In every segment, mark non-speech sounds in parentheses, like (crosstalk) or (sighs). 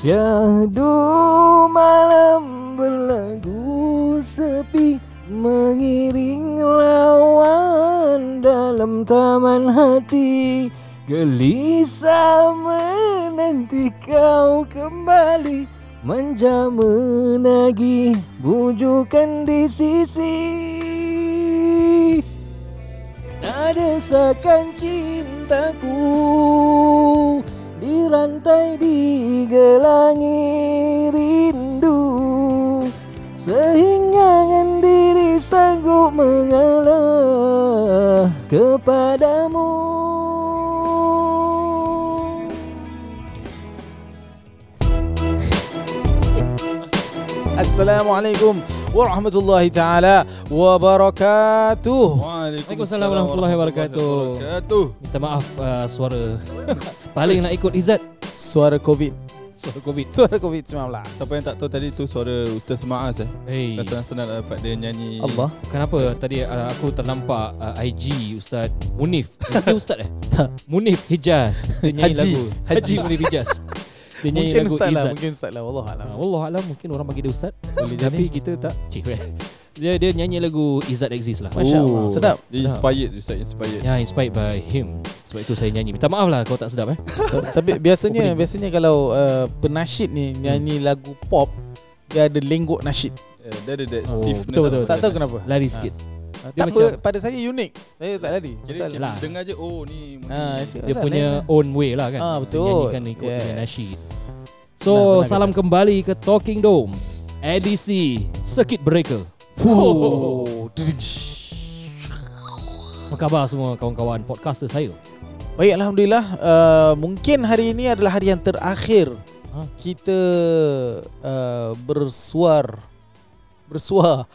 Syahdu malam berlagu sepi Mengiring lawan dalam taman hati. Gelisah menanti kau kembali Manja menagih bujukan di sisi. Nada seakan cintaku Dirantai digelangi rindu Sehingga diri sanggup mengalah kepadamu Assalamualaikum warahmatullahi taala wabarakatuh. Waalaikumsalam warahmatullahi wabarakatuh. wabarakatuh. Minta maaf uh, suara (laughs) Paling nak ikut Izzat Suara COVID. Suara Covid Suara COVID-19. Siapa yang tak tahu tadi tu suara Ustaz Maaz eh. Hey, Hey. Senang-senang nak dapat dia nyanyi. Allah. kenapa tadi uh, aku ternampak uh, IG Ustaz Munif (laughs) Eh, Dia Ustaz eh? Tak. Munif Hijaz Dia nyanyi Haji. lagu Haji. Haji Munif Hijaz Dia nyanyi Mungkin lagu ustaz lah, Izzat mungkin ustaz lah. Allah alam. Ah, Allah alam mungkin orang bagi dia ustaz Boleh Tapi kita tak Cik Dia dia nyanyi lagu Izzat Exist lah Masya Allah. Oh. Sedap. Dia inspired Ustaz inspired. Ya inspired by him Sebab itu saya nyanyi Minta maaf lah kalau tak sedap eh Tapi biasanya biasanya kalau uh, penasyid ni nyanyi lagu pop dia ada lenggok nasyid. Eh, dia ada that Oh, stiffness. betul, betul, Tak tahu kenapa. Lari sikit Uh, Dia tak macam- apa, pada saya unik. Saya tak lari. Jadi lah. dengar je oh ni. Ah, ni. cik- Dia Asal punya lain lah. own way lah kan Ah Dia betul. Nyanyikan ikut yes. dengan nasyid So benar salam kembali ke Talking Dome Edisi Circuit Breaker Oh. Apa khabar semua kawan-kawan podcaster saya? Baik Alhamdulillah. Uh, Mungkin hari ini adalah hari yang terakhir Ha? Kita uh, bersuar. Bersuar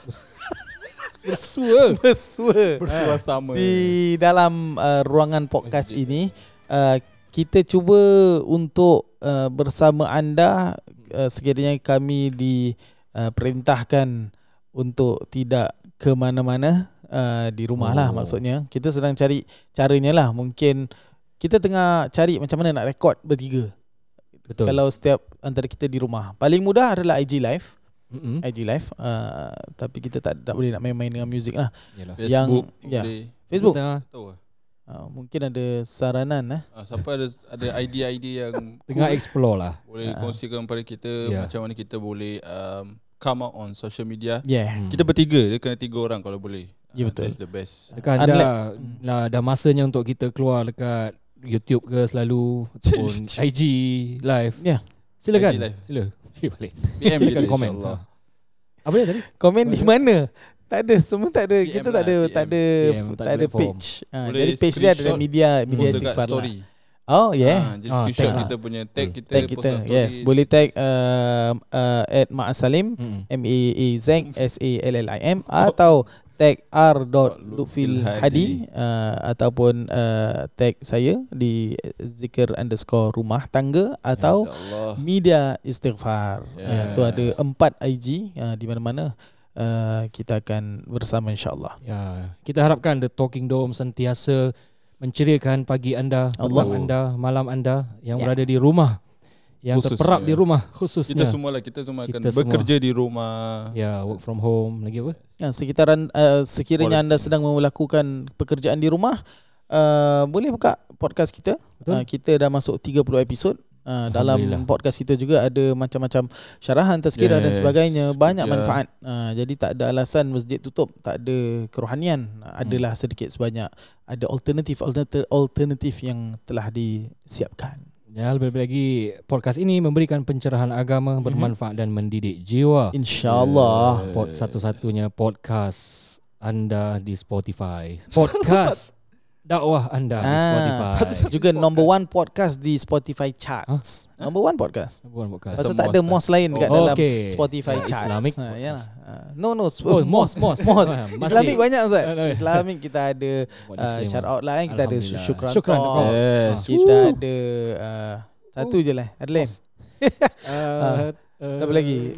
Bersua? Bersuar (laughs) Bersuasama. Di dalam uh, ruangan podcast ini uh, Kita cuba untuk uh, bersama anda uh, Sekiranya kami diperintahkan Untuk tidak ke mana-mana uh, Di rumah lah Oh. maksudnya Kita sedang cari caranya lah Mungkin kita tengah cari macam mana nak rekod bertiga Betul Kalau setiap antara kita di rumah Paling mudah adalah IG Live Mm-mm. IG Live uh, Tapi kita tak, tak boleh nak main-main dengan muzik lah Yalah. Facebook. yang- ya. boleh. Facebook Kita Tahu lah. uh, Mungkin ada saranan eh Ah, siapa ada ada idea-idea yang tengah cool, explore lah boleh Ah. kongsikan kepada kita Ya. macam mana kita boleh um, come out on social media. Yeah Hmm. Kita bertiga, dia kena tiga orang kalau boleh. Ya, Ah, betul. That's the best. Dekat Unlike- dah, dah, dah masanya untuk kita keluar dekat YouTube ke selalu (laughs) Ataupun. IG live Ya. Silakan IG live. Sila (laughs) Okay, balik PM Silakan kita komen insyaAllah. Ha. Apa dia tadi? Komen di mana? Tak ada, semua tak ada. PM kita tak lah, ada, PM. tak ada, PM, tak, tak ada page. Ha, Boleh jadi page dia ada media media istighfar lah. Oh yeah. Ah, jadi Ah, screenshot tag kita punya tag kita tag post kita. story. Yes, boleh tag uh, uh, at Ma'asalim. M A A Z S A L L I M atau tag r.lutfil hadi uh, ataupun uh, tag saya di zikir underscore rumah tangga atau media istighfar. Yeah. Uh, so ada empat IG uh, di mana-mana uh, kita akan bersama insyaallah. Ya, kita harapkan The Talking Dome sentiasa menceriakan pagi anda, Allah. petang anda, malam anda yang Ya. berada di rumah, yang Khususnya. terperap di rumah Kita khususnya. semua lah Kita semua akan Kita semua. bekerja di rumah Ya, work from home lagi apa? Ya, sekitaran uh, sekiranya anda sedang melakukan pekerjaan di rumah, uh, boleh buka podcast kita. Betul. Uh, kita dah masuk 30 episod. Uh, dalam podcast kita juga ada macam-macam syarahan, tazkirah dan Yes. sebagainya. Banyak Ya. manfaat. Uh, jadi tak ada alasan masjid tutup, tak ada kerohanian. Uh, Hmm. adalah sedikit sebanyak. Ada alternatif alternatif alternatif yang telah disiapkan. Ya, lebih-lebih lagi podcast ini memberikan pencerahan agama bermanfaat dan mendidik jiwa. InsyaAllah. Pod, satu-satunya podcast anda di Spotify. Podcast (laughs) dakwah anda di Spotify. Ah, juga number one podcast di Spotify charts. Number one podcast. Bukan podcast. Pasal Asal tak ada mos lain dekat Oh, dalam okey. Spotify Ah, charts. Islamic Ha, ya. No no sp- Oh, mos, mos. mos. Ah. Islamic banyak Ustaz. Ah, ah. Islamic kita ada uh, shout out lah. Kita ada syukran, Syukran talks. Yes. Kita ada uh, satu je lah. Ada lain. Uh, uh, Siapa lagi?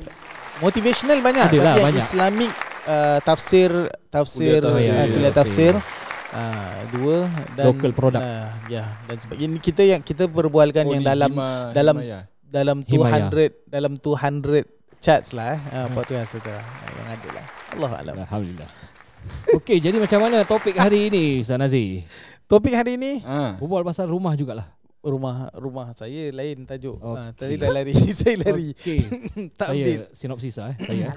Motivational banyak Ada lah, tapi yang banyak. Islamic uh, tafsir tafsir Kuliah tafsir. uh, kuliah Tafsir. tafsir uh, dua dan Local product. uh, ya dan sebagainya. Ini kita yang kita berbualkan Oh, yang ni dalam Hima- dalam- Himayah. dalam Himayah. 200 dalam 200 charts lah eh. Uh, podcast kita yang ada lah. Allah alam. Alhamdulillah. (laughs) Okey, jadi macam mana topik hari ini Ustaz Nazir? Topik hari ni Ah. Berbual pasal rumah jugalah. rumah rumah saya lain tajuk. Okay. Okey. tadi dah lari, (laughs) saya lari. Okey. (laughs) tak saya update. sinopsis lah eh. Saya.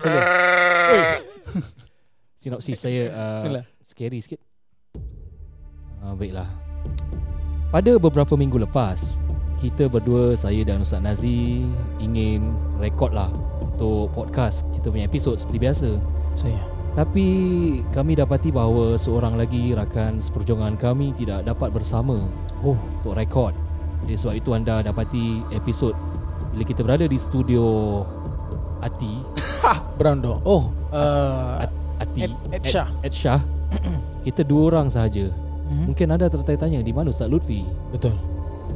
sinopsis saya uh, Bismillah. scary sikit. Uh, baiklah. Pada beberapa minggu lepas, kita berdua saya dan Ustaz Nazi ingin rekod lah untuk podcast kita punya episod seperti biasa. Saya. Tapi kami dapati bahawa seorang lagi rakan seperjuangan kami tidak dapat bersama oh, untuk rekod. Jadi sebab itu anda dapati episod bila kita berada di studio Ati, Brown Dog. Oh, uh, Ati, Ed, Ed Shah. Ed Shah. Kita dua orang sahaja. Hmm? Mungkin anda tertanya-tanya di mana Ustaz Lutfi? Betul.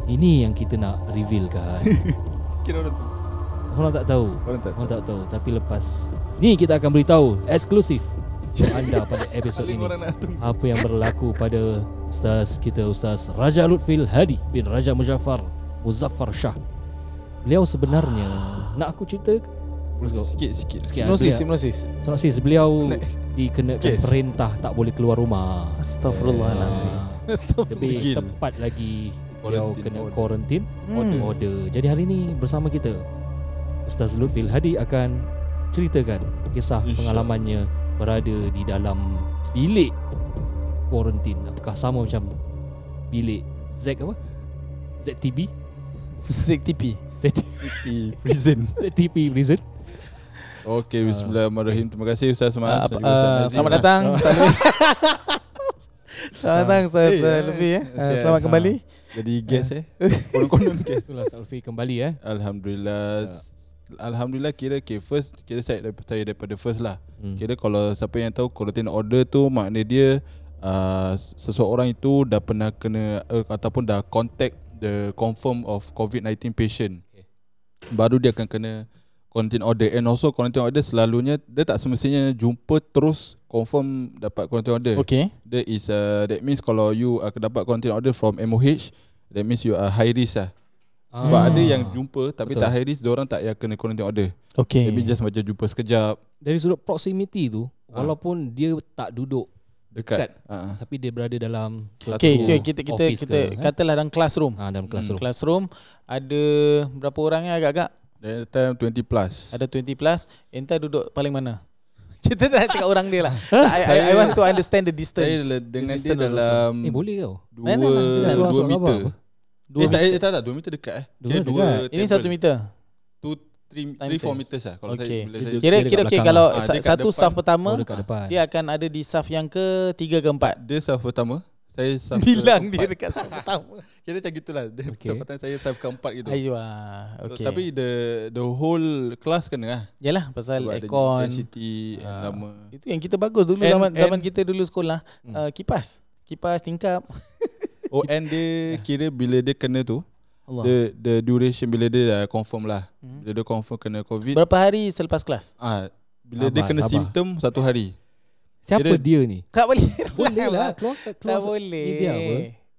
Ini yang kita nak revealkan. (laughs) Kira orang tu. Orang tak tahu. Orang tak Orang tak tahu Tapi lepas Ni kita akan beritahu Eksklusif (laughs) Anda pada episod ini. Apa yang berlaku pada Ustaz kita Ustaz Raja Lutfil Hadi Bin Raja Muzaffar Muzaffar Shah Beliau sebenarnya Nak aku cerita ke? Let's go Sikit sikit. Sikit. Hipnosis, beliau- hipnosis. Sinopsis beliau Nak- Dikenakan Yes. perintah Tak boleh keluar rumah Astagfirullahaladzim. Ah, Astagfirullah. Lebih tepat lagi Beliau Quarantine kena order. quarantine Hmm. order. Jadi hari ini bersama kita Ustaz Lutfil Hadi akan ceritakan kisah InsyaAllah. pengalamannya berada di dalam bilik kuarantin. Apakah sama macam bilik Z apa? ZTB? TV. Di prison. ZTP prison? Okey, bismillahirrahmanirrahim. Terima kasih Ustaz Mas. Uh, uh, selamat datang Ustaz Lufi. Selamat datang Ustaz Eh, eh, eh. Siap. Selamat kembali. Jadi guest eh. (laughs) Konon-konon guest. Itulah Ustaz Lutfi kembali eh. Alhamdulillah. Alhamdulillah kira okay, first kira saya daripada, saya daripada first lah. Hmm. Kira kalau siapa yang tahu quarantine order tu makna dia uh, seseorang itu dah pernah kena uh, ataupun dah contact the confirm of COVID-19 patient. Okay. Baru dia akan kena quarantine order and also quarantine order selalunya dia tak semestinya jumpa terus confirm dapat quarantine order. Okay. That is uh, that means kalau you akan dapat quarantine order from MOH that means you are high risk lah. Sebab Ah. ada yang jumpa tapi Betul. tak high risk dia orang tak payah kena quarantine order. Okay. Maybe just macam jumpa sekejap Dari sudut proximity tu Ah. walaupun dia tak duduk dekat. Dekat. Uh-huh. tapi dia berada dalam Okay, satu okay kita kita kita ke, eh? katalah dalam classroom. ah, dalam classroom. Classroom ada berapa orangnya agak-agak? Then time 20 plus. Ada 20 plus. Entah duduk paling mana? (laughs) Kita tak cakap orang dia lah. I, I, I want to understand the distance. Saya dengan The dia distance dalam Eh boleh kau. dua, Mana, mana, dua, mana. Keluar dua soal meter. apa? Dua eh, tak, meter. eh, tak, tak, dua meter dekat eh. Dua Kira dekat. Ini satu meter. Two, three, Time three, four tense. meters lah. Kalau Okay. saya, bila saya Kira dia kira dekat okay, kalau kat satu depan. saf pertama Oh dia akan ada di saf yang ke tiga ke empat. dia saf pertama, saya saf Bilang dia dekat saf pertama. (laughs) Kira macam gitulah. Dia Okay. pertama saya saf keempat gitu. Ayo ah, So, okay. Tapi the the whole class kena lah. Yalah pasal Sebab aircon. Ah. lama. Itu yang kita bagus dulu And- zaman zaman and- kita dulu sekolah Hmm. uh, kipas. Kipas tingkap. (laughs) Oh and dia (laughs) kira bila dia kena tu, Allah. the the duration bila dia dah confirm lah. Hmm. Bila dia confirm kena COVID. Berapa hari selepas kelas? Ah, bila dia Sabar, kena sabar. simptom satu hari. Siapa Kira- dia ni? (laughs) Tak boleh. (laughs) Boleh lah keluar keluar. Tak so- boleh. Dia apa?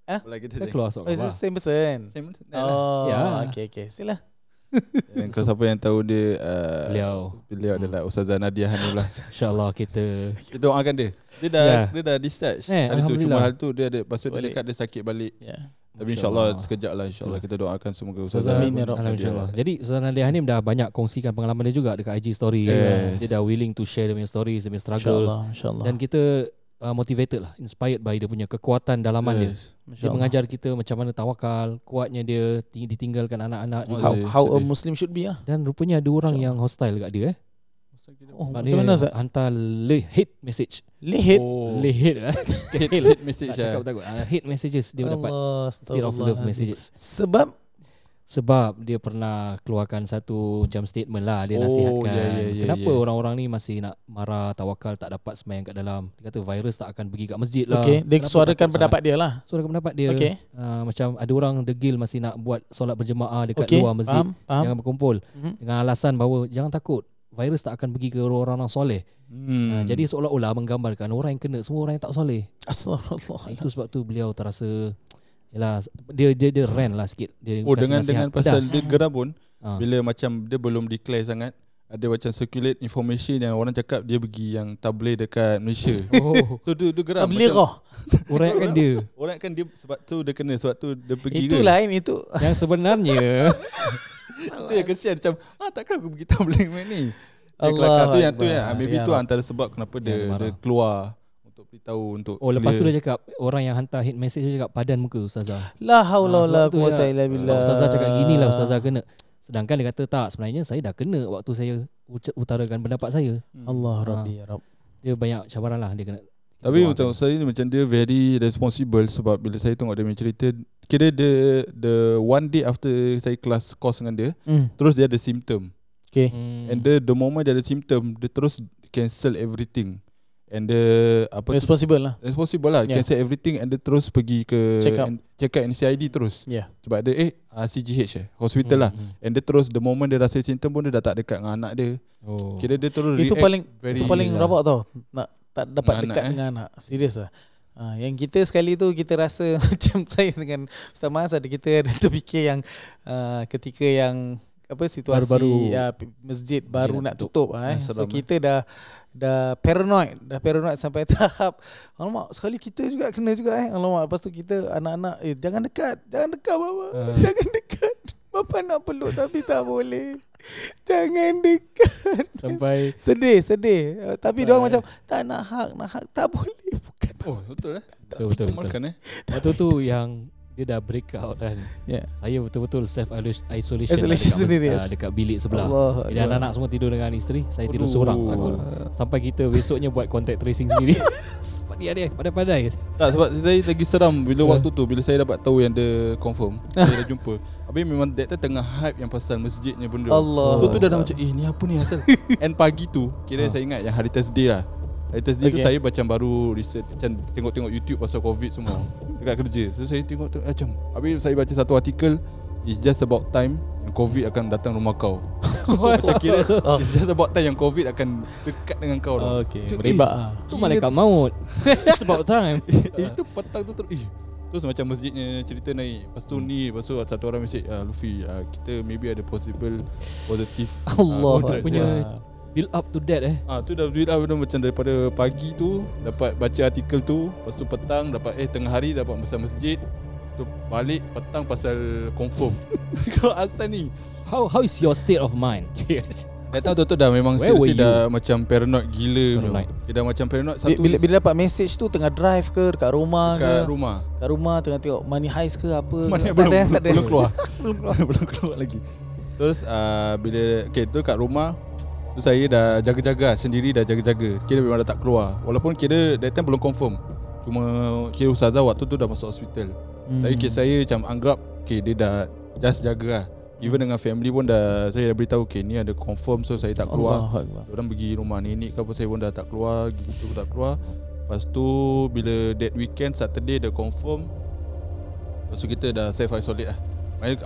Kalau kita Kita tengok. keluar soal Oh, it's the same person. Same, lah. Oh, Ya. okay, okay. Sila. (laughs) And kalau siapa yang tahu dia uh, Beliau. Beliau adalah Ustazah Nadia Hanif lah InsyaAllah kita Kita doakan dia Dia dah Ya. Dia dah discharge Eh, Hari tu Alhamdulillah. Cuma hari tu dia ada tu dia dekat dia sakit balik Ya. Tapi insyaAllah sekejap lah InsyaAllah kita doakan semoga Ustazah Amin, ya Rabb. Alhamdulillah, InsyaAllah. Jadi Ustaz Nadia Hanim dah banyak kongsikan pengalaman dia juga Dekat IG stories Yes. Dia dah willing to share dia punya stories Dia punya struggles InsyaAllah. InsyaAllah. Dan kita uh, motivated lah Inspired by dia punya kekuatan dalaman dia Yes. Dia InsyaAllah. mengajar kita macam mana tawakal Kuatnya dia ting- ditinggalkan anak-anak juga. how, how a. Muslim should be lah. Dan rupanya ada orang yang hostile kat dia eh Oh, macam Maknanya mana Ustaz? hantar le- hate message. Lehet. Oh. Le hate lah Hate, hate message Tak cakap lah takut. Uh, Hate messages dia dapat. Allah, Instead of love messages. Sebab? Sebab dia pernah keluarkan satu macam statement lah Dia Oh, nasihatkan. ya, ya, ya, Kenapa ya. orang-orang ni masih nak marah Tawakal tak dapat semayang kat dalam? Dia kata virus tak akan pergi kat masjid lah. Okay, dia Kenapa suarakan pendapat dia lah. sangat? Suarakan pendapat dia. Okay. uh, Macam ada orang degil masih nak buat solat berjemaah Dekat Okay, luar masjid. faham, faham. Jangan berkumpul. Mhm. Dengan alasan bahawa Jangan takut Virus tak akan pergi ke orang-orang yang soleh hmm. uh, Jadi seolah-olah menggambarkan Orang yang kena Semua orang yang tak soleh Astagfirullah. Itu sebab tu beliau terasa Yalah Dia dia, dia rant lah sikit dia Oh kasih dengan nasihat dengan pasal pedas. dia geram pun Ah. Bila macam dia belum declare sangat ada macam circulate information yang orang cakap dia pergi yang tabligh dekat Malaysia. Oh, (laughs) So dia, dia geram macam- roh. uraikan dia. Orang kan dia sebab tu dia kena sebab tu dia pergi Itu ke. itu. Yang sebenarnya (laughs) Itu yang kesian macam ah takkan aku pergi tabligh main ni. Dia Allah kelakar tu yang tu yang maybe Ya tu Rab. antara sebab kenapa dia, dia dia keluar untuk beritahu untuk Oh lepas tu dia cakap Orang yang hantar hit message tu cakap Padan muka Ustazah La haula Ah, wala quwata ya, illa billah. Ustazah cakap gini lah Ustazah kena Sedangkan dia kata tak Sebenarnya saya dah kena Waktu saya utarakan pendapat saya Hmm. Allah Ah. Rabbi ya Rabb. Dia banyak cabaran lah Dia kena Tapi untuk saya ni macam dia very responsible sebab bila saya tengok dia punya cerita kira the the one day after saya kelas course dengan dia Hmm. terus dia ada symptom Okay. hmm. and the the moment dia ada symptom dia terus cancel everything and the apa tu, Responsible lah. responsible lah Yeah. cancel everything and dia terus pergi ke Check up. N- check up NCID terus Yeah. sebab dia eh uh, CGH eh hospital lah hmm. and dia terus the moment dia rasa symptom pun dia dah tak dekat dengan anak dia Oh. kira dia terus Itu react paling very itu paling lah. rabak tau. Nak tak dapat Dengan dekat anak, eh. dengan anak. Serius lah. Ha, yang kita sekali tu kita rasa (laughs) macam saya dengan Ustaz Mas ada kita ada terfikir yang uh, ketika yang apa situasi Baru-baru. ya, p- masjid baru nak nak tutup ah, eh. Ah, So kita dah dah paranoid, dah paranoid sampai (laughs) tahap alamak sekali kita juga kena juga eh. Alamak lepas tu kita anak-anak eh jangan dekat, jangan dekat bapa. Ah. (laughs) Jangan dekat. Bapa nak peluk tapi tak boleh. Jangan dekat. Sampai Sedih, sedih. Uh, tapi dia macam tak nak hak, nak hak tak boleh. Bukan. oh betul eh Betul betul, betul. Makan eh Waktu tu yang Dia dah break out kan Ya. Saya betul-betul self isolation Isolation lah dekat, sendiri, mas- yes. ah, dekat bilik sebelah Allah. Bila anak-anak semua tidur dengan isteri Saya tidur Aduh. seorang takut (laughs) Sampai kita besoknya buat contact tracing sendiri (laughs) Sebab dia dia Padai-padai Tak sebab saya lagi seram bila Eh. waktu tu bila saya dapat tahu yang dia confirm (laughs) saya dah jumpa. Habis memang that time tengah hype yang pasal masjidnya benda. Allah. Tu tu dah, dah macam eh ni apa ni asal. And pagi tu kira Ha. saya ingat yang hari Thursday lah. Hari Thursday tu Okay. saya macam baru research macam tengok-tengok YouTube pasal COVID semua dekat kerja. So saya tengok tu macam habis saya baca satu artikel It's just about time yang COVID akan datang rumah kau. (laughs) macam kira it's just about time yang COVID akan dekat dengan kau tau. Okey, eh, ah. Tu malaikat maut (laughs) Sebab time Eh, (laughs) itu petang tu terus eh Terus macam masjidnya cerita naik Lepas tu ni Lepas tu satu orang message ah, Luffy ah, Kita maybe ada possible Positive ah, Allah contract punya-. Build up to that eh Ah tu dah duit lah benda macam daripada pagi tu dapat baca artikel tu, lepas tu petang dapat eh tengah hari dapat pasal masjid, tu balik petang pasal confirm. (laughs) Kau asal ni. How how is your state of mind? (laughs) Dah tahu tu dah memang seriously you? dah macam paranoid gila Paranoid. memang. Dia dah macam paranoid Bila, satu bila, bila dapat message tu tengah drive ke dekat rumah kat ke? rumah. Kat rumah tengah tengok money heist ke apa? Tak belum, ada, belum, tak ada. belum keluar. (laughs) belum keluar. belum keluar lagi. Terus uh, bila okay, tu kat rumah tu saya dah jaga-jaga sendiri dah jaga-jaga. Kira memang dah tak keluar. Walaupun kira that time belum confirm. Cuma kira ustazah waktu tu dah masuk hospital. Hmm. Tapi kira saya macam anggap okay, dia dah just jaga lah. Even dengan family pun dah saya dah beritahu okay ni ada confirm so saya tak keluar. Allah. Orang pergi rumah nenek ke apa saya pun dah tak keluar gitu tak keluar. Lepas tu bila that weekend Saturday dah confirm Lepas tu kita dah self isolate lah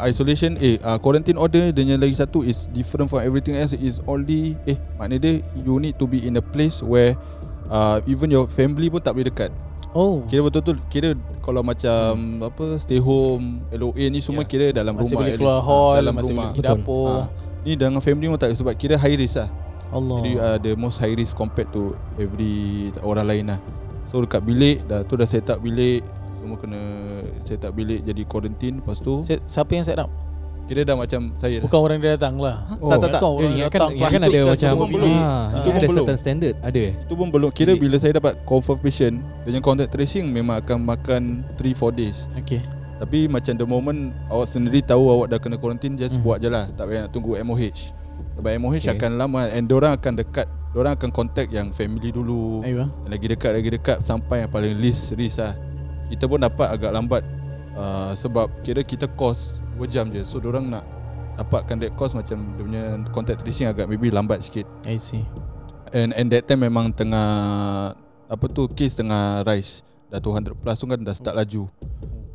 Isolation eh uh, quarantine order dengan lagi satu is different from everything else is only eh maknanya dia you need to be in a place where uh, even your family pun tak boleh dekat. Oh. Kira betul-betul kira kalau macam hmm. apa stay home LOA ni semua Ya. kira dalam Masih rumah boleh keluar hall, dalam masih rumah. boleh Betul. dapur. Ah, ni dengan family pun tak sebab kira high risk lah. Allah. Jadi uh, the most high risk compared to every orang lain lah So dekat bilik dah tu dah set up bilik Semua kena set up bilik jadi quarantine Lepas tu Si- Siapa yang set up? kira dah macam saya dah Bukan orang dia datang lah. Oh, tak, tak, tak. Kau orang Dia datang ingatkan, ingatkan ada plastik macam kat semua bilik. ah, Ah. Itu Itu ada pun belum. certain standard Ada eh Itu pun belum Kira bila saya dapat confirmation Dengan contact tracing Memang akan makan 3-4 days Okay. Tapi macam the moment Awak sendiri tahu awak dah kena quarantine Just Hmm. buat je lah Tak payah nak tunggu MOH Sebab MOH Okay. akan lama And orang akan dekat Orang akan contact yang family dulu Ayo. Lagi dekat lagi dekat sampai yang paling least risk lah. Kita pun dapat agak lambat uh, sebab kira kita course 2 jam je. So orang nak dapatkan that course macam dia punya contact tracing agak maybe lambat sikit. I see. And and that time memang tengah apa tu case tengah rise. Dah 200 plus tu kan dah start laju.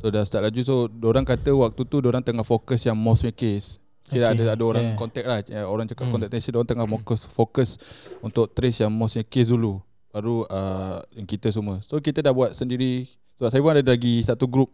So dah start laju so orang kata waktu tu orang tengah fokus yang most punya case. Kira Okay, ada ada orang yeah. contact lah eh, Orang cakap Hmm. contact tracing Orang tengah fokus Fokus Untuk trace yang most punya case dulu Baru uh, yang kita semua So kita dah buat sendiri Sebab saya pun ada lagi satu group.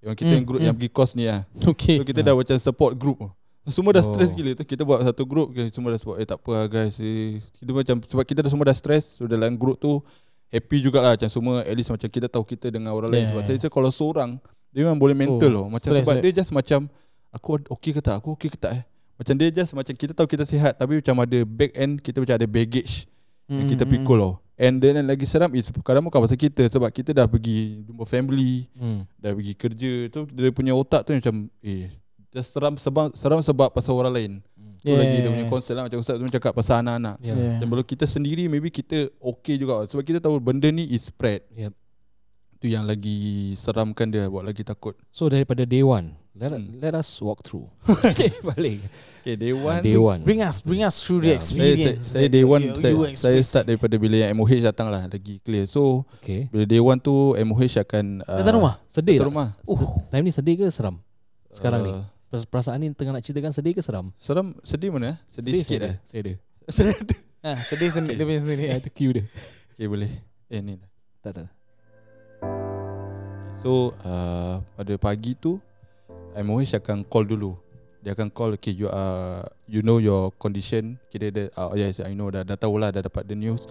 Yang kita yang group hmm. yang pergi course ni lah Okay. So kita dah macam support group. Semua dah Oh. stress gila tu. Kita buat satu group Semua dah sebut Eh tak apa lah guys. Eh, Kita macam Sebab kita dah semua dah stress. So dalam group tu Happy jugalah. Macam semua At least macam kita tahu Kita dengan orang lain. Sebab saya Yes. rasa kalau seorang Dia memang boleh mental Oh, loh Macam stress, sebab right? dia just macam Aku okay ke tak? Aku okay ke tak eh? Macam dia just Macam kita tahu kita sihat Tapi macam ada back end Kita macam ada baggage Yang kita Mm, mm, pikul loh And then lagi seram is Kadang bukan pasal kita Sebab kita dah pergi Jumpa family Hmm. Dah pergi kerja Tu dia punya otak tu macam Eh Just seram sebab Seram sebab pasal orang lain Tu lagi dia punya Yes. konsep lah Macam Ustaz tu cakap pasal anak-anak Ya. Yeah. Dan kalau kita sendiri Maybe kita okay juga Sebab kita tahu benda ni is spread Yep. Tu yang lagi seramkan dia Buat lagi takut So daripada day one, let Hmm. let us walk through. (laughs) okay, balik. Okay day one Day one. Bring us, bring us through the Yeah, saya, saya, experience. saya day one You- saya, you saya experience. start daripada bila yang MOH datang lah Lagi clear So Okay. bila day one tu MOH akan uh, Datang rumah. Sedih Datang rumah Uh. Time ni sedih ke seram? Sekarang ni. Uh, Peras- Perasaan ni tengah nak ceritakan sedih ke seram? Seram Sedih mana eh? Sedih, sikit eh Saya ada. Ha, sedih sendiri dia punya sendiri. Ya, itu cue dia. Okay boleh Eh ni lah Tak tak. So uh, pada pagi tu MOH akan call dulu. Dia akan call Okay you are You know your condition. Kira dia uh, Yes I know dah, dah tahu lah Dah dapat the news.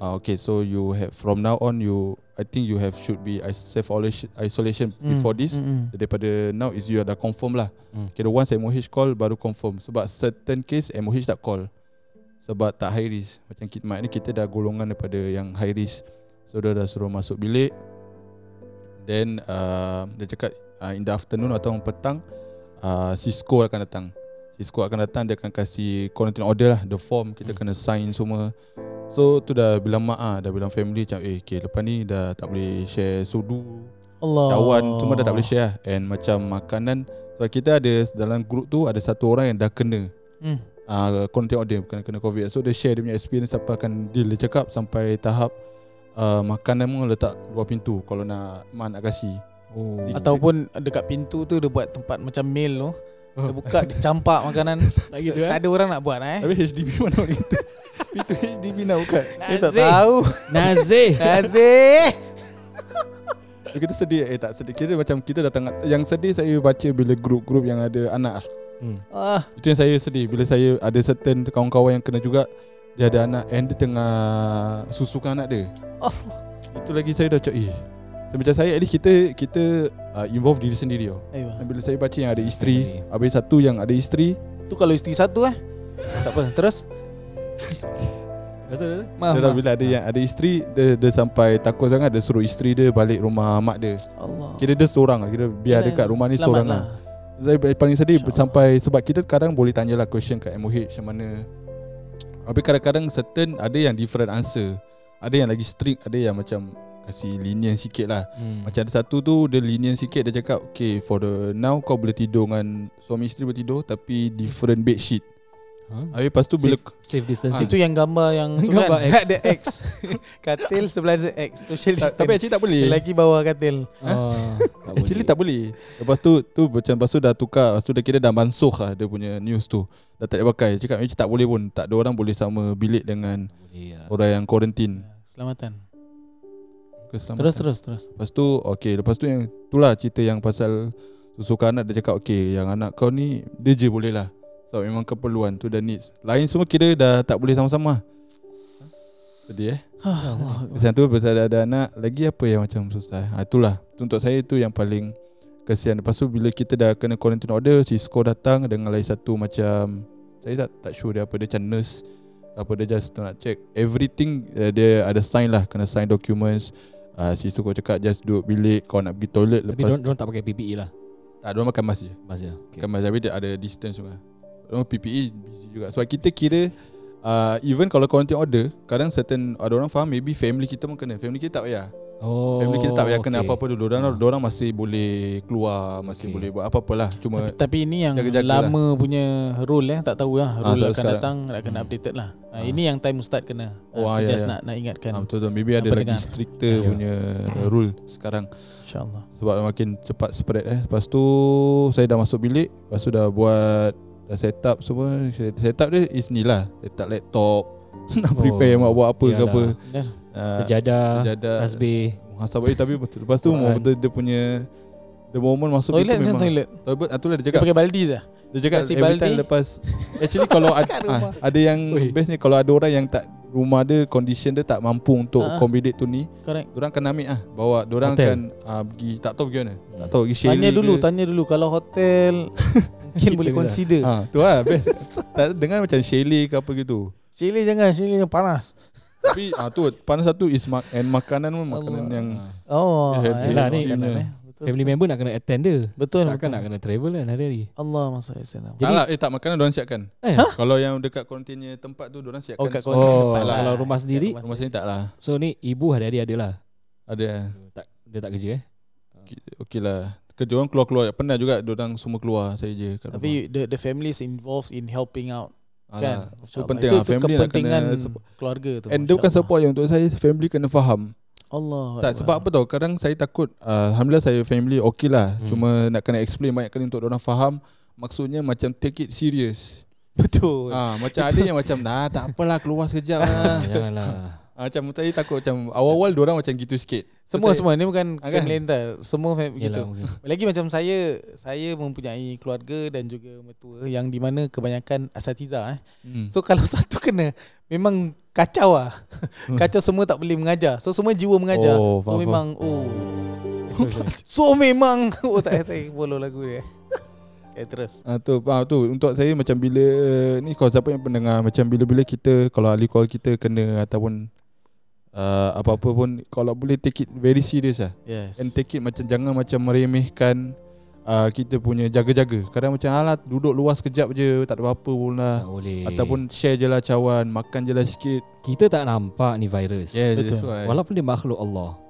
Uh, Okay so you have From now on you I think you have Should be self isolation Before this. Mm, mm. Daripada now is you dah confirm lah. Hmm. Kira once MOH call Baru confirm. Sebab certain case MOH tak call. Sebab tak high risk. Macam kita, kita dah golongan daripada yang high risk. So dia dah suruh masuk bilik Then uh, Dia cakap uh, In the afternoon atau petang uh, Cisco akan datang Cisco akan datang Dia akan kasih Quarantine order lah The form Kita Hmm. kena sign semua So tu dah bilang mak ah, Dah bilang family macam Eh okay, lepas ni dah tak boleh share sudu Allah. Cawan Semua dah tak boleh share lah. And macam makanan Sebab kita ada Dalam group tu Ada satu orang yang dah kena Hmm. uh, Quarantine order Bukan kena covid So dia share dia punya experience Apa akan deal Dia cakap sampai tahap uh, Makanan pun letak luar pintu Kalau nak Mak nak kasih Oh. Itu- Ataupun dekat pintu tu dia buat tempat macam mail tu. Dia buka dia campak makanan. (laughs) tak gitu tak eh? ada orang nak buat eh. Tapi HDB mana orang gitu (laughs) Pintu HDB nak buka Dia tak tahu. Nazih. (laughs) Azih. Kita sedih Eh tak sedih Kira macam kita datang Yang sedih saya baca Bila grup-grup yang ada anak lah Hmm. Ah, Itu yang saya sedih Bila saya ada certain kawan-kawan yang kena juga Dia ada anak And dia tengah Susukan anak dia oh. Itu lagi saya dah cakap Eh so, Macam saya at least kita Kita uh, involve diri sendiri oh. Ayuh. Bila saya baca yang ada isteri Family. Habis satu yang ada isteri Tu kalau isteri satu eh. Tak apa. Terus. Betul. Maaf. Maaf. bila ada yang ada isteri dia, dia sampai takut sangat Dia suruh isteri dia balik rumah mak dia Allah. Kira dia seorang lah Kira biar dekat rumah ni seorang lah Saya paling sedih InsyaAllah. sampai Sebab kita kadang boleh tanyalah question kat MOH Macam mana Tapi kadang-kadang certain Ada yang different answer Ada yang lagi strict Ada yang macam Kasih lenient sikit lah. Hmm. Macam ada satu tu Dia lenient sikit Dia cakap Okay for the now Kau boleh tidur dengan Suami isteri bertidur Tapi different bed sheet. Huh? Habis lepas tu bila safe distancing. Itu yang gambar yang tu Gambar kan? X. Ada X. (laughs) Katil sebelah ada X Social distance Tapi actually tak boleh. Lagi bawah katil. Oh, (laughs) tak Actually boleh. tak boleh. Lepas tu tu macam lepas tu dah tukar Lepas tu dah kira dah mansuh lah Dia punya news tu. Dah tak boleh pakai. Cakap macam tak boleh pun. Tak ada orang boleh sama bilik dengan boleh ya. Orang yang quarantine Selamatan Keselamatan. Terus terus terus. Lepas tu okay Lepas tu yang Itulah cerita yang pasal Susukan anak Dia cakap okay Yang anak kau ni Dia je boleh lah. So memang keperluan tu dah needs. Lain semua kira dah tak boleh sama-sama. Sedih eh? (sighs) Allah. Pasal tu pasal ada, ada anak Lagi apa yang macam susah? Ha, Itulah. Untuk saya tu yang paling Kesian. Lepas tu bila kita dah kena quarantine order Cisco datang dengan lagi satu macam Saya tak, tak sure dia apa Dia macam nurse Apa dia just nak check Everything uh, Dia ada sign lah Kena sign documents uh, Cisco cakap just duduk bilik Kau nak pergi toilet Tapi Lepas dia orang tak pakai PPE lah. Tak ada orang makan mask je Mas ya. Okay. Makan mask Tapi dia ada distance juga Orang PPE busy juga Sebab kita kira uh, Even kalau quarantine order Kadang certain Ada orang faham Maybe family kita pun kena Family kita tak payah Oh. Family kita tak payah kena okay. apa-apa dulu Diorang, Ah. diorang masih boleh keluar Masih Okay. boleh buat apa-apa lah Cuma Tapi, tapi ini yang jaga-jaga lama punya rule eh tak tahu lah Ah, rule so akan sekarang- datang nak kena Hmm. updated lah. Ah, Ah. ini yang time ustaz kena. Oh, Ah, ah, tu ya, just ya. nak nak ingatkan. ah, Betul-betul Maybe ada lagi dengar? stricter Ya. punya rule sekarang Insyaallah. Sebab makin cepat spread eh Lepas tu Saya dah masuk bilik Lepas tu dah buat Dah set up semua Set up dia is ni lah Set up laptop (laughs) Nak Oh, prepare Mak buat apa ke apa Dah. Ah, Sejadah, Sejadah tasbih. Muhasabah tapi betul. Lepas tu Quran. betul dia punya the moment masuk Toilet itu macam memang toilet. toilet ah, itulah dia Dia cakap pakai baldi dah. Dia cakap Kasih every time baldi. lepas (laughs) Actually kalau ada, ah, ada yang Oi. best ni Kalau ada orang yang tak Rumah dia condition dia tak mampu Untuk Ah. accommodate tu ni Correct. Diorang akan ambil ah Bawa Diorang Hotel. akan uh, pergi Tak tahu pergi mana Hmm. Tak tahu pergi Shelly Tanya dulu, ke. tanya dulu kalau hotel (laughs) mungkin Kita boleh consider. ha, Tu lah best (laughs) tak, Dengar macam Shelly ke apa gitu Chili jangan, chili yang panas. Tapi ah tu panas satu is mak and makanan pun makanan Allah. yang Ah. Oh, Dia eh, happy lah ni. makanan, eh. Betul, Family betul. member nak kena attend dia Betul, Takkan betul. nak kena travel kan hari-hari Allah masa Islam. tak lah, eh tak makanan diorang siapkan. Eh, Kalau yang dekat kuarantinnya tempat tu diorang siapkan. Oh, kat Oh, tempat kalau- lah. kalau rumah sendiri? Kat Rumah sini tak lah. So ni ibu hari-hari ada lah Ada. tak, Dia tak kerja eh Okey, okey lah. Kerja orang keluar-keluar. Pernah juga diorang semua keluar saya je kat rumah. Tapi the the family is involved in helping out. Alah, Masya so Allah. penting Itu- lah itu family nak kepentingan kena keluarga tu. And dia bukan Allah. support je untuk saya family kena faham. Allah. Tak sebab apa tau Kadang saya takut uh, Alhamdulillah saya family okey lah Hmm. Cuma nak kena explain banyak kali Untuk orang faham Maksudnya macam take it serious Betul. Ah, Macam ada yang macam Nah tak apalah keluar sekejap lah (laughs) Janganlah Ah, macam saya takut macam awal-awal orang macam gitu sikit. Semua saya- semua ni bukan Ah, kan? family entah. Semua family Yelah gitu. mungkin Lagi macam saya saya mempunyai keluarga dan juga mertua yang di mana kebanyakan asatiza eh. Hmm. So kalau (laughs) satu kena memang kacau ah. kacau semua tak boleh mengajar. So semua jiwa mengajar. Oh, so faham, memang oh (laughs) so memang (laughs) oh tak tak follow lagu dia. Okay, terus. Ah tu ah tu untuk saya macam bila ni kalau siapa yang pendengar macam bila-bila kita kalau ahli keluarga kita kena ataupun uh, apa-apa pun kalau boleh take it very serious lah. Yes. And take it macam jangan macam meremehkan uh, kita punya jaga-jaga. Kadang macam alah duduk luar sekejap je tak ada apa-apa pun lah. Tak boleh Ataupun share je lah cawan, makan je lah sikit. Kita tak nampak ni virus Yes, Betul. that's why. Walaupun dia makhluk Allah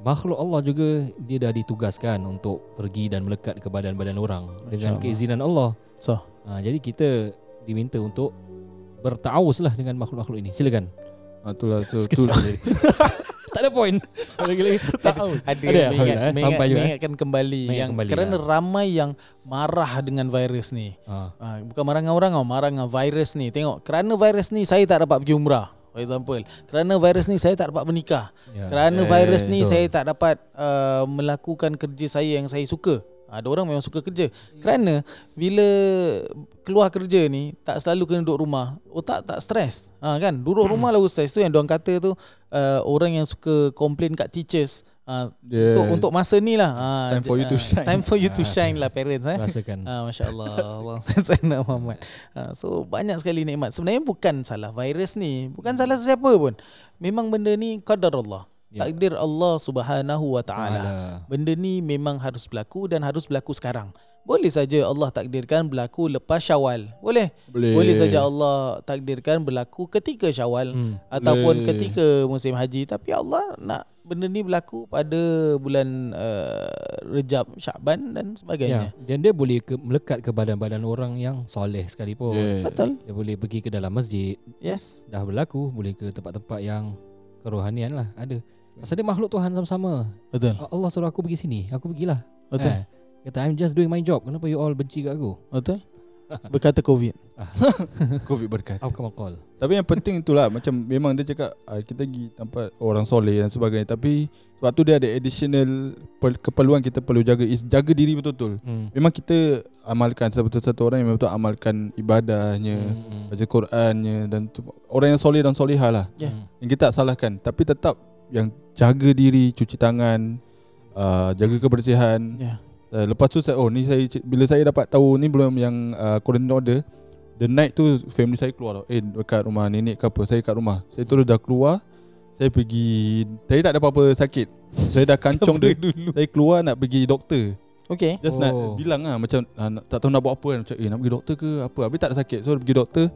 Makhluk Allah juga Dia dah ditugaskan Untuk pergi dan melekat ke badan-badan orang Dengan Allah. keizinan Allah So. ha, Jadi kita Diminta untuk Bertaawus lah dengan makhluk-makhluk ini Silakan Ah itulah tu, tu. (laughs) Tak ada point Lagi-lagi Tahu Ada, Ada, mengingat, Alhamdulillah, eh. mengingat, Sampai juga, eh. mengingatkan kembali Mengingat yang kembali, kerana ya. ramai yang marah dengan virus ni. ha. Ha, bukan marah dengan orang marah dengan virus ni. Tengok, kerana virus ni saya tak dapat pergi umrah. For example, kerana virus ni saya tak dapat menikah. ya. Kerana Eh, virus ni betul. saya tak dapat uh, melakukan kerja saya yang saya suka. Ada orang memang suka kerja. Kerana bila keluar kerja ni tak selalu kena duduk rumah, otak tak stres. Ha kan? Duduk (clears throat) rumah lah stres tu yang diorang kata tu uh, orang yang suka complain kat teachers uh, Yeah. untuk untuk masa ni lah. Ha, Time for you to ah, shine. Time for you to (laughs) shine lah parents eh. Rasakan Ah, Masya Allah Allah (laughs) saya Muhammad ah, So banyak sekali nikmat Sebenarnya bukan salah virus ni Bukan salah sesiapa pun Memang benda ni Qadar Allah Ya. Takdir Allah subhanahu wa ta'ala. Benda ni memang harus berlaku Dan harus berlaku sekarang Boleh saja Allah takdirkan berlaku lepas syawal Boleh Boleh. Boleh saja Allah takdirkan berlaku ketika syawal hmm. Ataupun Boleh. ketika musim haji Tapi Allah nak benda ni berlaku pada bulan uh, Rejab, Syakban dan Ya. sebagainya Dan dia boleh ke, melekat ke badan-badan orang yang soleh sekalipun Yeah. Betul Dia boleh pergi ke dalam masjid Yes Dah berlaku Boleh ke tempat-tempat yang Kerohanian lah. Ada. Pasal dia makhluk Tuhan sama-sama. Betul. Allah suruh aku pergi sini. Aku pergilah. Betul. Eh, Kata I'm just doing my job. Kenapa you all benci kat aku? Betul Berkata COVID (laughs) Covid berkat. How come I call Tapi yang penting itulah macam memang dia cakap uh, kita pergi tempat orang soleh dan sebagainya tapi sebab tu dia ada additional keperluan kita perlu jaga is jaga diri betul-betul. hmm. Memang kita amalkan satu-satu orang yang memang betul amalkan ibadahnya, Hmm. baca Qurannya dan tu, orang yang soleh dan solehah lah. Ya. Hmm. Yang kita tak salahkan tapi tetap yang jaga diri, cuci tangan, uh, jaga kebersihan. Ya Uh, lepas tu saya oh ni saya bila saya dapat tahu ni belum yang uh, quarantine order the night tu family saya keluar tau. Eh dekat rumah nenek ke apa saya kat rumah. Saya terus dah keluar. Saya pergi saya tak ada apa-apa sakit. Saya dah kancong dia. dulu Saya keluar nak pergi doktor. Okay Just Oh. nak bilang lah macam ah, nak, tak tahu nak buat apa kan. Macam eh nak pergi doktor ke apa. Habis tak ada sakit. So pergi doktor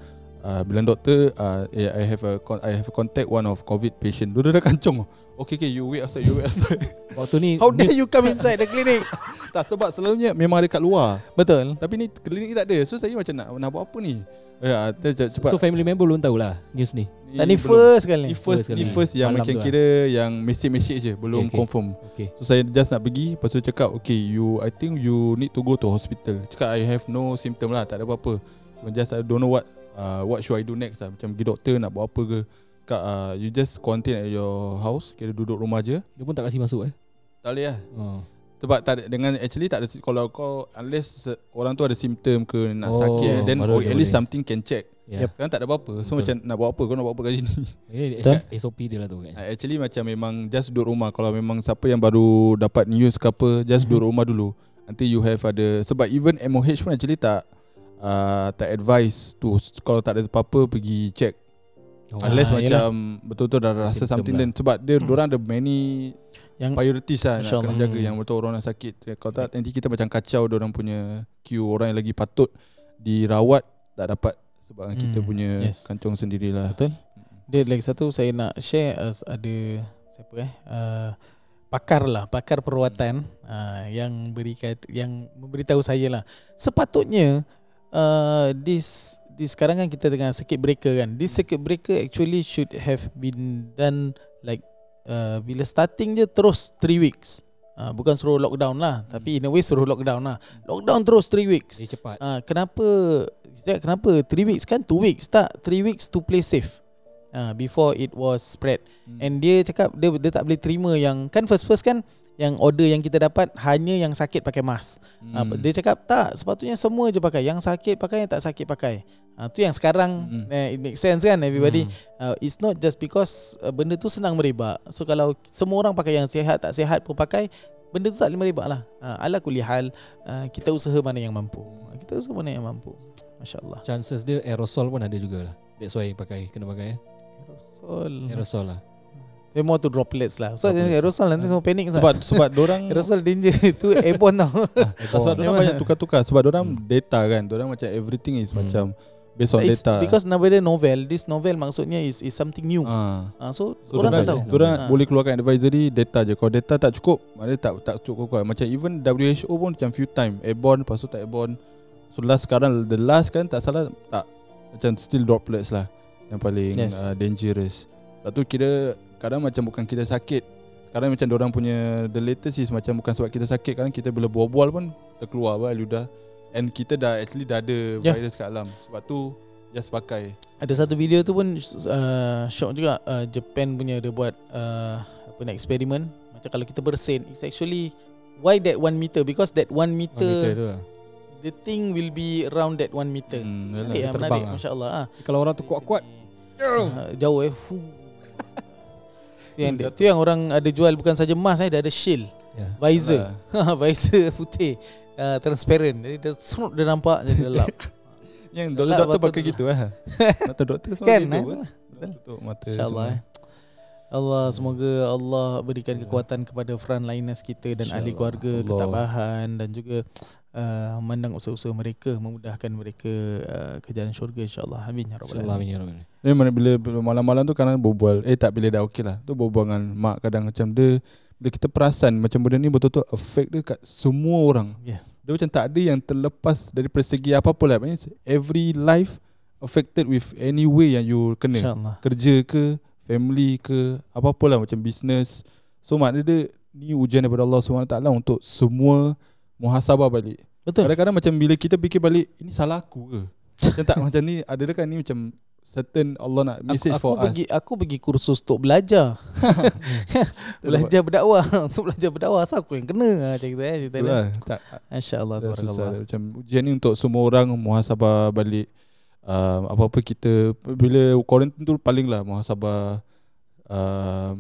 uh, bilang doktor uh, eh, I have a con- I have a contact one of covid patient. Dia dah kancong. Okay okay you wait outside you wait outside. (laughs) Waktu ni How dare you come inside the clinic (laughs) tak sebab selalunya memang ada kat luar. Betul Tapi ni klinik tak ada So saya macam nak nak buat apa ni Ya, yeah, cepat. So family member belum tahulah News ni Tak ni first kali Ni first, ni first yang Malam macam lah. kira yang message-message je belum Okay, okay. confirm. Okay So saya just nak pergi lepas tu cakap okay you I think you need to go to hospital. Cakap I have no symptom lah tak ada apa-apa. Cuma just I don't know what uh, what should I do next lah. Macam pergi doktor nak buat apa ke. Cakap uh, you just quarantine at your house kira duduk rumah je. Dia pun tak kasi masuk eh Tak boleh lah. oh. Sebab tak ada, dengan actually tak ada kalau kau unless orang tu ada simptom ke nak Oh, sakit then oh, at least boleh. something can check. Ya. Sekarang tak ada apa-apa. So Betul. macam nak buat apa kau nak buat apa kat sini. (laughs) Eh. SOP dia lah tu kan. Uh, Actually macam memang just duduk rumah Kalau memang siapa yang baru dapat news ke apa Just duduk rumah dulu Nanti you have ada Sebab even MOH pun actually tak uh, Tak advise tu. Kalau tak ada apa-apa pergi check. Oh, Unless Ah, macam betul-betul dah rasa Symptom something lah. then Sebab dia orang ada many Yang priorities lah Nak kena jaga. Yang betul orang yang sakit. Kalau tak nanti kita macam kacau orang punya queue. Orang yang lagi patut dirawat Tak dapat. Sebab kita Hmm, punya yes. kancung sendirilah. Betul. Dia lagi satu saya nak share uh, ada siapa eh? Uh, pakar lah pakar perawatan uh, yang berikan yang memberitahu saya lah. Sepatutnya uh, this di sekarang kan kita dengan circuit breaker kan this circuit breaker actually should have been done like uh, bila starting je terus 3 weeks uh, bukan suruh lockdown lah tapi in a way suruh lockdown lah lockdown terus 3 weeks Dia cepat. Ah, kenapa cakap kenapa 3 weeks kan 2 weeks tak 3 weeks to play safe. Ah, before it was spread. Hmm. And dia cakap dia dia tak boleh terima yang kan first first kan yang order yang kita dapat hanya yang sakit pakai mask. Hmm. Hmm. dia cakap tak sepatutnya semua je pakai. Yang sakit pakai yang tak sakit pakai. Ah, tu yang sekarang Hmm. eh, it makes sense kan everybody. Hmm. Uh, it's not just because uh, benda tu senang merebak. So kalau semua orang pakai yang sihat tak sihat pun pakai benda tu tak boleh merebak lah. Uh, ala kulli hal uh, kita usaha mana yang mampu. Uh, kita usaha mana yang mampu. Masya-Allah. Chances dia aerosol pun ada jugalah. That's why pakai kena pakai eh. Aerosol. Aerosol lah. Dia more to droplets lah. So Droplets. aerosol nanti semua panik Sebab sebab orang (laughs) aerosol danger itu airborne tau. sebab (laughs) orang banyak tukar-tukar sebab orang Hmm. data kan. Orang macam everything is Hmm. macam based on It's data. because nowadays novel, this novel maksudnya is is something new. ah. Uh, so, So orang tak tahu. Dorang Ah. boleh keluarkan advisory data je. Kalau data tak cukup, maknanya tak tak cukup kuat. Macam even WHO pun macam few time airborne lepas tu tak airborne. So last sekarang the last kan tak salah tak macam still droplets lah yang paling Yes. uh, dangerous. Lepas tu kira kadang macam bukan kita sakit. Sekarang macam orang punya the latest is macam bukan sebab kita sakit kadang kita bila berbual pun terkeluar apa ludah. And kita dah actually dah ada Yeah. virus kat alam. Sebab tu just pakai. Ada satu video tu pun uh, shock juga uh, Japan punya dia buat uh, apa ni eksperimen macam kalau kita bersin it's actually why that 1 meter because that 1 One meter, meter tu lah. the thing will be around that 1 meter. Hmm, Menarik lah, menarik lah. masya-Allah ah. Kalau orang tu kuat-kuat Uh, jauh eh. Fuh. Tu yang tu yang orang ada jual bukan saja mask eh, dia ada shield, ya. visor. Yalah. (laughs) visor (laughs) putih. Uh, transparent. Jadi dia serut dia nampak jadi gelap. (laughs) Yang Gelap doktor-doktor mata pakai tu. gitu lah Doktor-doktor semua kan? gitu eh? kan Tutup mata InsyaAllah semua. eh. Allah semoga Allah berikan kekuatan kepada frontliners kita dan ahli keluarga Allah. ketabahan dan juga uh, memandang usaha-usaha mereka memudahkan mereka uh, ke jalan syurga insyaAllah. Amin ya rabbal alamin amin ya rabbal alamin. Eh mana bila, bila malam-malam tu kadang berbual. Eh tak bila dah okey lah. Tu berbual dengan mak kadang macam dia Bila kita perasan macam benda ni betul-betul affect dia kat semua orang. Yes. Dia macam tak ada yang terlepas dari persegi apa-apa lah. Maksudnya every life affected with any way yang you kena. Insyaallah. Kerja ke, family ke, apa-apa lah macam business. So maknanya dia ni ujian daripada Allah SWT untuk semua muhasabah balik. Betul. Kadang-kadang macam bila kita fikir balik Ini salah aku ke? Macam tak (laughs) macam ni Ada kan ni macam Certain Allah nak message aku, for aku us. pergi aku pergi kursus untuk belajar. (laughs) (laughs) Belajar berdakwah. Untuk belajar berdakwah asal aku yang kena? Ha, macam kita eh cerita dia. Susah tabarakallah Macam ujian ni untuk semua orang Muhasabah balik uh, Apa-apa kita Bila quarantine tu paling lah Muhasabah uh,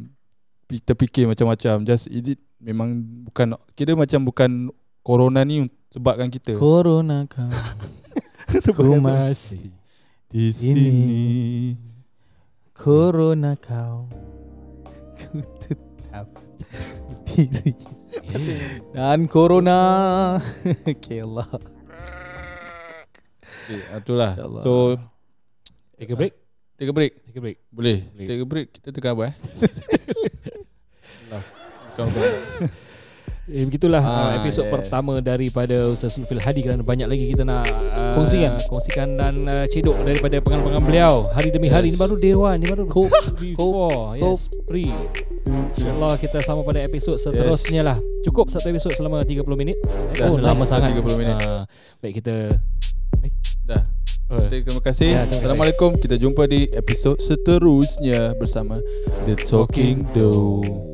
Kita fikir macam-macam. Just is it Memang bukan Kira macam bukan Corona ni Sebabkan kita? Corona kau. (laughs) Ku masih Di sini. sini. Corona kau. Ku tetap berdiri (laughs) dan corona. (laughs) Okay Allah. ah, itulah. InsyaAllah. So Take a break. take a break. Take a break. Boleh. Boleh. Take a break. Kita tengah apa eh? (laughs) Kau. (laughs) Eh, begitulah Ah, uh, episod yes. pertama daripada Ustaz Sulfil Hadi kerana banyak lagi kita nak uh, Kongsikan. kongsikan dan uh, cedok daripada pengan-pengan beliau hari demi hari Yes. ini baru day one ni baru Cope. before yes pre InsyaAllah kita sama pada episod seterusnya lah Cukup satu episod selama 30 minit Dah, Oh lama sangat 30 minit. Ah, Baik kita Dah. oh, Terima kasih. Ya, terima kasih. Assalamualaikum. Kita jumpa di episod seterusnya bersama The Talking Dough.